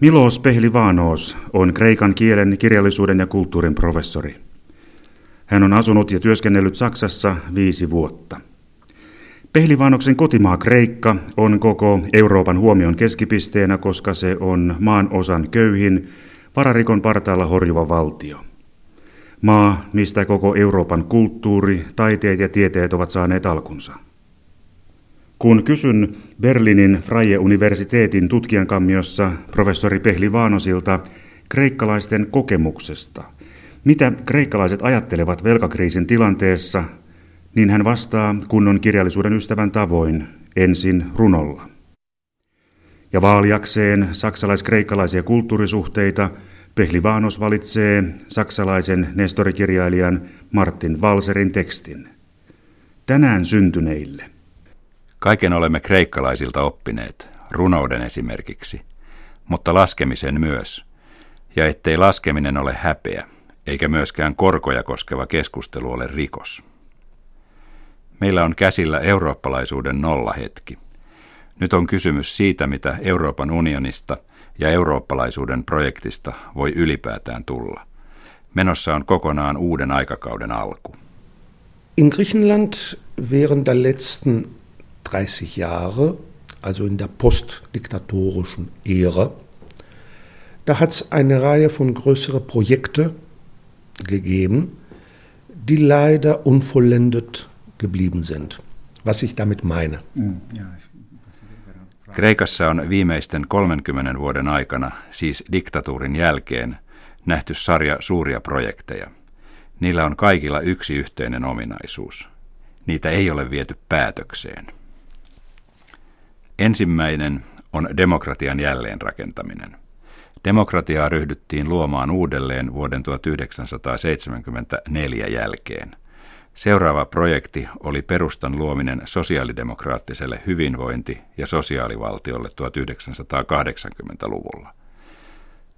Milos Pehlivanos on kreikan kielen, kirjallisuuden ja kulttuurin professori. Hän on asunut ja työskennellyt Saksassa viisi vuotta. Pehlivanoksen kotimaa Kreikka on koko Euroopan huomion keskipisteenä, koska se on maan osan köyhin, vararikon partaalla horjuva valtio. Maa, mistä koko Euroopan kulttuuri, taiteet ja tieteet ovat saaneet alkunsa. Kun kysyn Berliinin Freie Universiteetin tutkijankammiossa professori Pehli Vaanosilta kreikkalaisten kokemuksesta, mitä kreikkalaiset ajattelevat velkakriisin tilanteessa, niin hän vastaa kunnon kirjallisuuden ystävän tavoin ensin runolla. Ja vaaliakseen saksalais-kreikkalaisia kulttuurisuhteita Pehli Vaanos valitsee saksalaisen nestorikirjailijan Martin Valserin tekstin. Tänään syntyneille – Kaiken olemme kreikkalaisilta oppineet, runouden esimerkiksi, mutta laskemisen myös, ja ettei laskeminen ole häpeä, eikä myöskään korkoja koskeva keskustelu ole rikos. Meillä on käsillä eurooppalaisuuden nollahetki. Nyt on kysymys siitä, mitä Euroopan unionista ja eurooppalaisuuden projektista voi ylipäätään tulla. Menossa on kokonaan uuden aikakauden alku. In Griechenland während der letzten 30 Jahre, also in der postdiktatorischen Ära, da hat es eine Reihe von größeren Projekten gegeben, die leider unvollendet geblieben sind. Was ich damit meine. Mm, Kreikassa on viimeisten 30 vuoden aikana, siis diktatuurin jälkeen, nähty sarja suuria projekteja. Niillä on kaikilla yksi yhteinen ominaisuus. Niitä ei ole viety päätökseen. Ensimmäinen on demokratian jälleenrakentaminen. Demokratiaa ryhdyttiin luomaan uudelleen vuoden 1974 jälkeen. Seuraava projekti oli perustan luominen sosiaalidemokraattiselle hyvinvointi- ja sosiaalivaltiolle 1980-luvulla.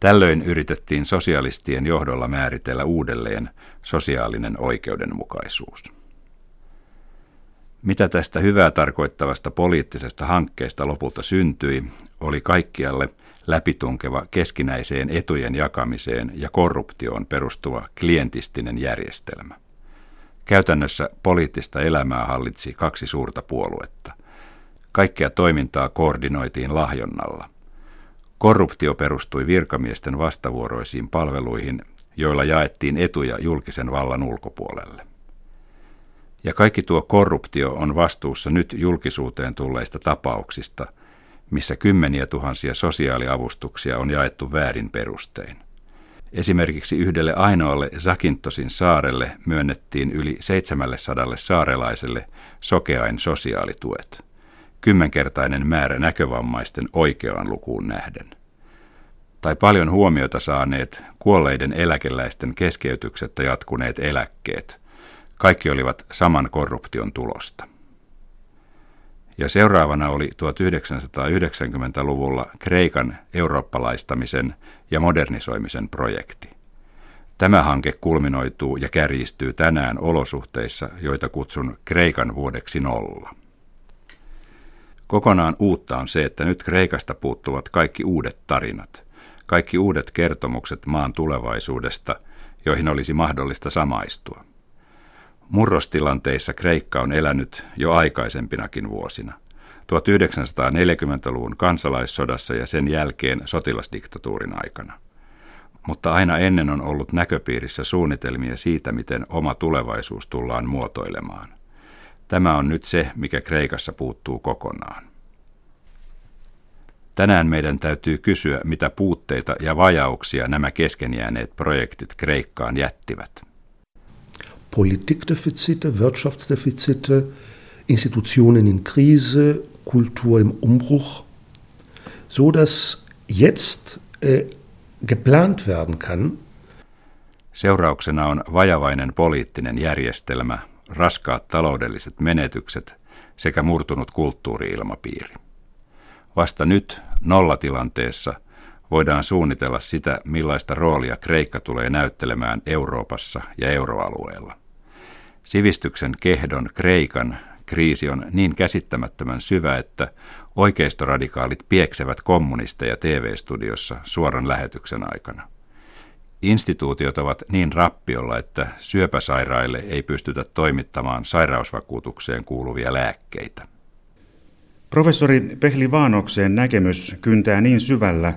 Tällöin yritettiin sosialistien johdolla määritellä uudelleen sosiaalinen oikeudenmukaisuus. Mitä tästä hyvää tarkoittavasta poliittisesta hankkeesta lopulta syntyi, oli kaikkialle läpitunkeva keskinäiseen etujen jakamiseen ja korruptioon perustuva klientistinen järjestelmä. Käytännössä poliittista elämää hallitsi kaksi suurta puoluetta. Kaikkea toimintaa koordinoitiin lahjonnalla. Korruptio perustui virkamiesten vastavuoroisiin palveluihin, joilla jaettiin etuja julkisen vallan ulkopuolelle. Ja kaikki tuo korruptio on vastuussa nyt julkisuuteen tulleista tapauksista, missä kymmeniä tuhansia sosiaaliavustuksia on jaettu väärin perustein. Esimerkiksi yhdelle ainoalle Zakintosin saarelle myönnettiin yli 700 saarelaiselle sokeain sosiaalituet. Kymmenkertainen määrä näkövammaisten oikeaan lukuun nähden. Tai paljon huomiota saaneet kuolleiden eläkeläisten keskeytyksettä jatkuneet eläkkeet – kaikki olivat saman korruption tulosta. Ja seuraavana oli 1990-luvulla Kreikan eurooppalaistamisen ja modernisoimisen projekti. Tämä hanke kulminoituu ja kärjistyy tänään olosuhteissa, joita kutsun Kreikan vuodeksi nolla. Kokonaan uutta on se, että nyt Kreikasta puuttuvat kaikki uudet tarinat, kaikki uudet kertomukset maan tulevaisuudesta, joihin olisi mahdollista samaistua. Murrostilanteissa Kreikka on elänyt jo aikaisempinakin vuosina. 1940-luvun kansalaissodassa ja sen jälkeen sotilasdiktatuurin aikana. Mutta aina ennen on ollut näköpiirissä suunnitelmia siitä, miten oma tulevaisuus tullaan muotoilemaan. Tämä on nyt se, mikä Kreikassa puuttuu kokonaan. Tänään meidän täytyy kysyä, mitä puutteita ja vajauksia nämä keskenjääneet projektit Kreikkaan jättivät. Politikdefizite, Wirtschaftsdefizite, Institutionen in Krise, Kultur im Umbruch, so dass jetzt äh, geplant werden kann. Seurauksena on vajavainen poliittinen järjestelmä, raskaat taloudelliset menetykset sekä murtunut kulttuuriilmapiiri. Vasta nyt nollatilanteessa voidaan suunnitella sitä, millaista roolia Kreikka tulee näyttelemään Euroopassa ja euroalueella. Sivistyksen kehdon Kreikan kriisi on niin käsittämättömän syvä, että oikeistoradikaalit pieksevät kommunisteja TV-studiossa suoran lähetyksen aikana. Instituutiot ovat niin rappiolla, että syöpäsairaille ei pystytä toimittamaan sairausvakuutukseen kuuluvia lääkkeitä. Professori Pehli Vaanokseen näkemys kyntää niin syvällä,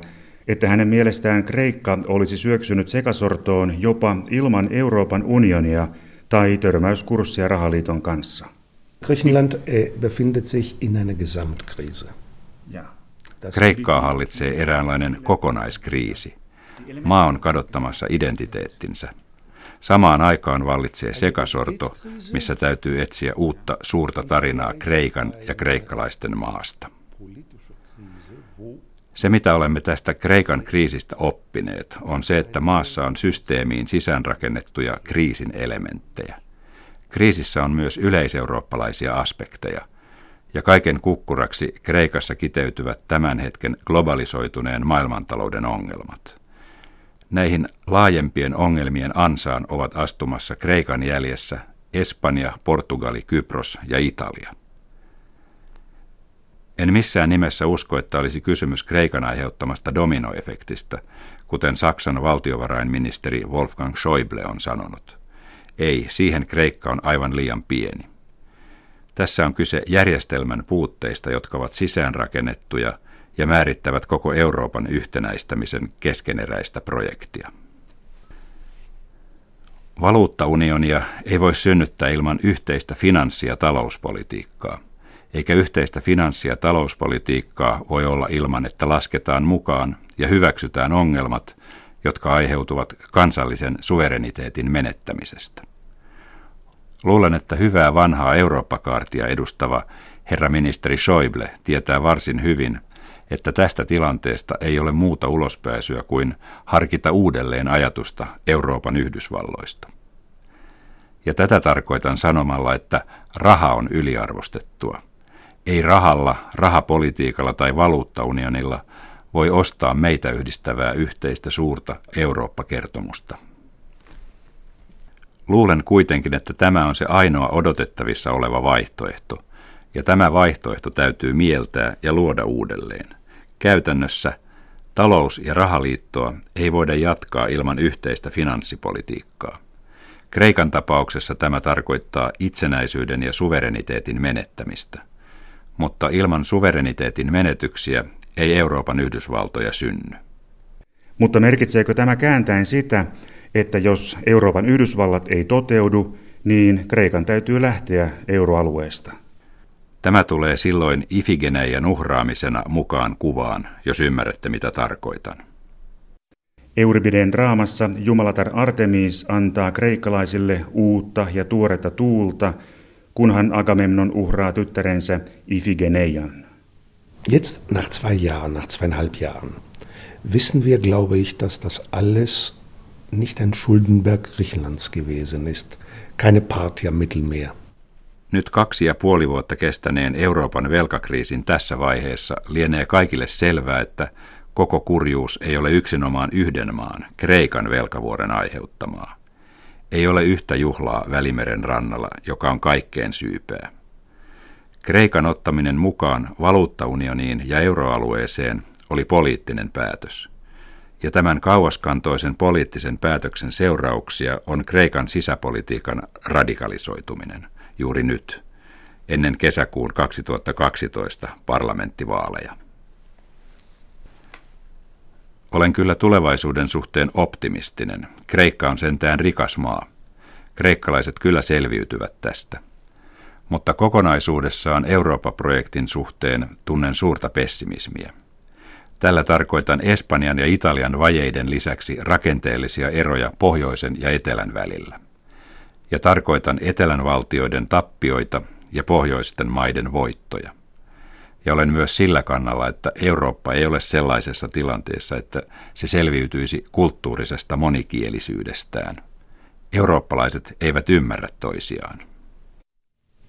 että hänen mielestään Kreikka olisi syöksynyt sekasortoon jopa ilman Euroopan unionia tai törmäyskurssia rahaliiton kanssa. Griechenland äh, befindet sich in einer Gesamtkrise. Kreikkaa hallitsee eräänlainen kokonaiskriisi. Maa on kadottamassa identiteettinsä. Samaan aikaan vallitsee sekasorto, missä täytyy etsiä uutta suurta tarinaa Kreikan ja kreikkalaisten maasta. Se, mitä olemme tästä Kreikan kriisistä oppineet, on se, että maassa on systeemiin sisäänrakennettuja kriisin elementtejä. Kriisissä on myös yleiseurooppalaisia aspekteja, ja kaiken kukkuraksi Kreikassa kiteytyvät tämän hetken globalisoituneen maailmantalouden ongelmat. Näihin laajempien ongelmien ansaan ovat astumassa Kreikan jäljessä Espanja, Portugali, Kypros ja Italia. En missään nimessä usko, että olisi kysymys Kreikan aiheuttamasta dominoefektistä, kuten Saksan valtiovarainministeri Wolfgang Schäuble on sanonut. Ei, siihen Kreikka on aivan liian pieni. Tässä on kyse järjestelmän puutteista, jotka ovat sisäänrakennettuja ja määrittävät koko Euroopan yhtenäistämisen keskeneräistä projektia. Valuuttaunionia ei voi synnyttää ilman yhteistä finanssi- ja talouspolitiikkaa – eikä yhteistä finanssi- ja talouspolitiikkaa voi olla ilman, että lasketaan mukaan ja hyväksytään ongelmat, jotka aiheutuvat kansallisen suvereniteetin menettämisestä. Luulen, että hyvää vanhaa Eurooppa-kaartia edustava herra ministeri Schäuble tietää varsin hyvin, että tästä tilanteesta ei ole muuta ulospääsyä kuin harkita uudelleen ajatusta Euroopan Yhdysvalloista. Ja tätä tarkoitan sanomalla, että raha on yliarvostettua – ei rahalla, rahapolitiikalla tai valuuttaunionilla voi ostaa meitä yhdistävää yhteistä suurta Eurooppa-kertomusta. Luulen kuitenkin, että tämä on se ainoa odotettavissa oleva vaihtoehto, ja tämä vaihtoehto täytyy mieltää ja luoda uudelleen. Käytännössä talous- ja rahaliittoa ei voida jatkaa ilman yhteistä finanssipolitiikkaa. Kreikan tapauksessa tämä tarkoittaa itsenäisyyden ja suvereniteetin menettämistä mutta ilman suvereniteetin menetyksiä ei Euroopan Yhdysvaltoja synny. Mutta merkitseekö tämä kääntäen sitä, että jos Euroopan Yhdysvallat ei toteudu, niin Kreikan täytyy lähteä euroalueesta? Tämä tulee silloin Ifigeneijan uhraamisena mukaan kuvaan, jos ymmärrätte mitä tarkoitan. Euribiden draamassa Jumalatar Artemis antaa kreikkalaisille uutta ja tuoretta tuulta – kunhan Agamemnon uhraa tyttärensä Ifigeneian. Jetzt, nach zwei Jahren, nach zweieinhalb Jahren, wissen wir, glaube ich, dass das alles nicht ein Schuldenberg Griechenlands gewesen ist, keine Party am Mittelmeer. Nyt kaksi ja puoli vuotta kestäneen Euroopan velkakriisin tässä vaiheessa lienee kaikille selvää, että koko kurjuus ei ole yksinomaan yhden maan, Kreikan velkavuoren aiheuttamaa. Ei ole yhtä juhlaa Välimeren rannalla, joka on kaikkeen syypää. Kreikan ottaminen mukaan valuuttaunioniin ja euroalueeseen oli poliittinen päätös. Ja tämän kauaskantoisen poliittisen päätöksen seurauksia on Kreikan sisäpolitiikan radikalisoituminen juuri nyt, ennen kesäkuun 2012 parlamenttivaaleja. Olen kyllä tulevaisuuden suhteen optimistinen. Kreikka on sentään rikas maa. Kreikkalaiset kyllä selviytyvät tästä. Mutta kokonaisuudessaan Eurooppa-projektin suhteen tunnen suurta pessimismiä. Tällä tarkoitan Espanjan ja Italian vajeiden lisäksi rakenteellisia eroja pohjoisen ja etelän välillä. Ja tarkoitan etelän valtioiden tappioita ja pohjoisten maiden voittoja. Ja olen myös sillä kannalla, että Eurooppa ei ole sellaisessa tilanteessa, että se selviytyisi kulttuurisesta monikielisyydestään. Eurooppalaiset eivät ymmärrä toisiaan.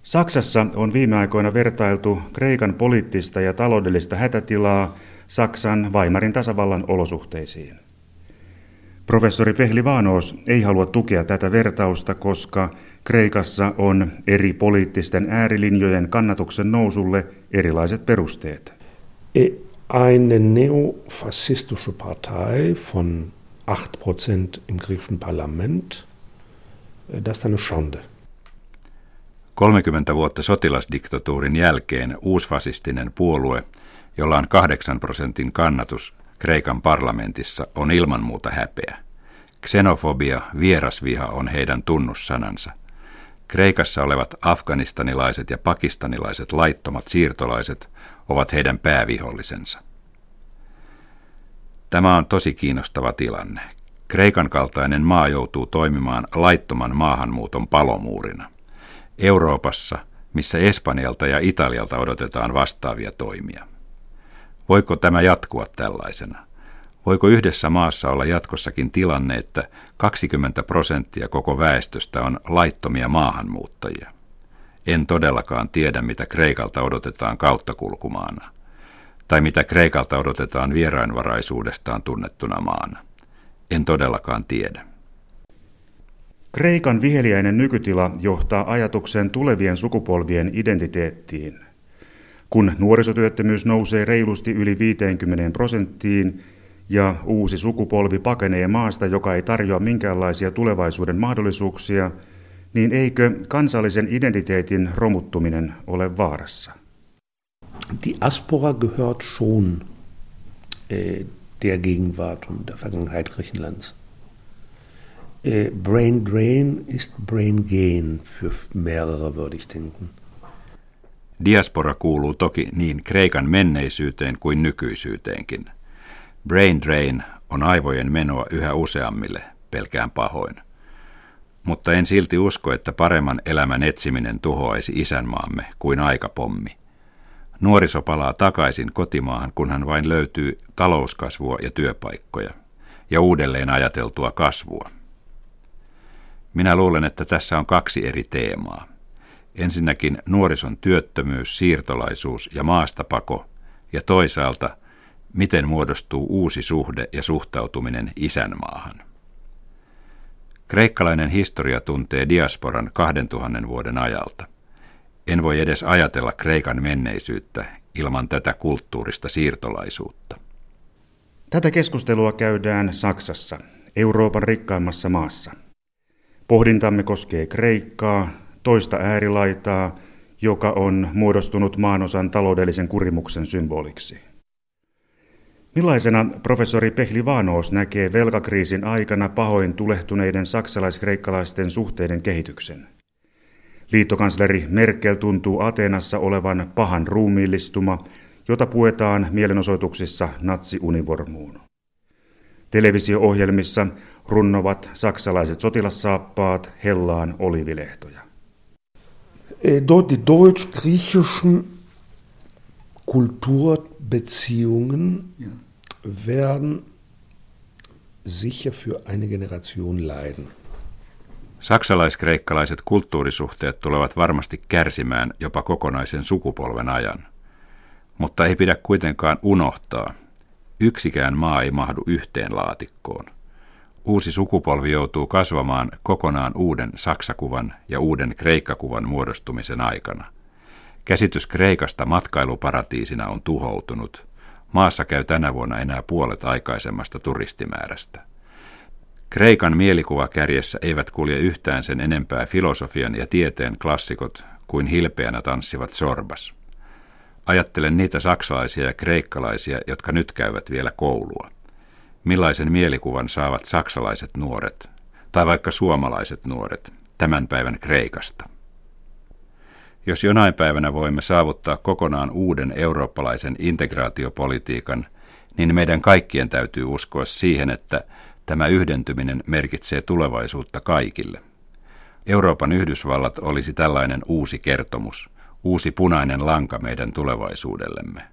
Saksassa on viime aikoina vertailtu Kreikan poliittista ja taloudellista hätätilaa Saksan Weimarin tasavallan olosuhteisiin. Professori Pehli Vaanos ei halua tukea tätä vertausta, koska Kreikassa on eri poliittisten äärilinjojen kannatuksen nousulle erilaiset perusteet. E, eine neofascistische Partei von 8% im griechischen Parlament, das ist eine Schande. 30 vuotta sotilasdiktatuurin jälkeen uusfasistinen puolue, jolla on 8 prosentin kannatus Kreikan parlamentissa, on ilman muuta häpeä. Xenofobia, vierasviha on heidän tunnussanansa. Kreikassa olevat afganistanilaiset ja pakistanilaiset laittomat siirtolaiset ovat heidän päävihollisensa. Tämä on tosi kiinnostava tilanne. Kreikan kaltainen maa joutuu toimimaan laittoman maahanmuuton palomuurina. Euroopassa, missä Espanjalta ja Italialta odotetaan vastaavia toimia. Voiko tämä jatkua tällaisena? Voiko yhdessä maassa olla jatkossakin tilanne, että 20 prosenttia koko väestöstä on laittomia maahanmuuttajia? En todellakaan tiedä, mitä Kreikalta odotetaan kauttakulkumaana, tai mitä Kreikalta odotetaan vierainvaraisuudestaan tunnettuna maana. En todellakaan tiedä. Kreikan viheliäinen nykytila johtaa ajatuksen tulevien sukupolvien identiteettiin. Kun nuorisotyöttömyys nousee reilusti yli 50 prosenttiin ja uusi sukupolvi pakenee maasta, joka ei tarjoa minkäänlaisia tulevaisuuden mahdollisuuksia, niin eikö kansallisen identiteetin romuttuminen ole vaarassa? Die Aspora gehört schon äh, der Gegenwart und der Vergangenheit Griechenlands. Äh, brain Drain ist Brain Gain für mehrere, würde ich denken. Diaspora kuuluu toki niin Kreikan menneisyyteen kuin nykyisyyteenkin. Brain drain on aivojen menoa yhä useammille, pelkään pahoin. Mutta en silti usko, että paremman elämän etsiminen tuhoaisi isänmaamme kuin aikapommi. Nuoriso palaa takaisin kotimaahan, kunhan vain löytyy talouskasvua ja työpaikkoja ja uudelleen ajateltua kasvua. Minä luulen, että tässä on kaksi eri teemaa. Ensinnäkin nuorison työttömyys, siirtolaisuus ja maastapako, ja toisaalta miten muodostuu uusi suhde ja suhtautuminen isänmaahan. Kreikkalainen historia tuntee diasporan 2000 vuoden ajalta. En voi edes ajatella Kreikan menneisyyttä ilman tätä kulttuurista siirtolaisuutta. Tätä keskustelua käydään Saksassa, Euroopan rikkaimmassa maassa. Pohdintamme koskee Kreikkaa, toista äärilaitaa, joka on muodostunut maanosan taloudellisen kurimuksen symboliksi. Millaisena professori Pehli Vaanoos näkee velkakriisin aikana pahoin tulehtuneiden saksalais-kreikkalaisten suhteiden kehityksen? Liittokansleri Merkel tuntuu Ateenassa olevan pahan ruumiillistuma, jota puetaan mielenosoituksissa natsiunivormuun. Televisio-ohjelmissa runnovat saksalaiset sotilassaappaat hellaan olivilehtoja. Äh, dort die deutsch-griechischen Kulturbeziehungen ja. Werden sicher für eine Generation leiden. Saksalais-kreikkalaiset kulttuurisuhteet tulevat varmasti kärsimään jopa kokonaisen sukupolven ajan. Mutta ei pidä kuitenkaan unohtaa, yksikään maa ei mahdu yhteen laatikkoon. Uusi sukupolvi joutuu kasvamaan kokonaan uuden saksakuvan ja uuden kreikkakuvan muodostumisen aikana. Käsitys Kreikasta matkailuparatiisina on tuhoutunut. Maassa käy tänä vuonna enää puolet aikaisemmasta turistimäärästä. Kreikan mielikuvakärjessä eivät kulje yhtään sen enempää filosofian ja tieteen klassikot kuin hilpeänä tanssivat sorbas. Ajattelen niitä saksalaisia ja kreikkalaisia, jotka nyt käyvät vielä koulua millaisen mielikuvan saavat saksalaiset nuoret, tai vaikka suomalaiset nuoret, tämän päivän Kreikasta. Jos jonain päivänä voimme saavuttaa kokonaan uuden eurooppalaisen integraatiopolitiikan, niin meidän kaikkien täytyy uskoa siihen, että tämä yhdentyminen merkitsee tulevaisuutta kaikille. Euroopan Yhdysvallat olisi tällainen uusi kertomus, uusi punainen lanka meidän tulevaisuudellemme.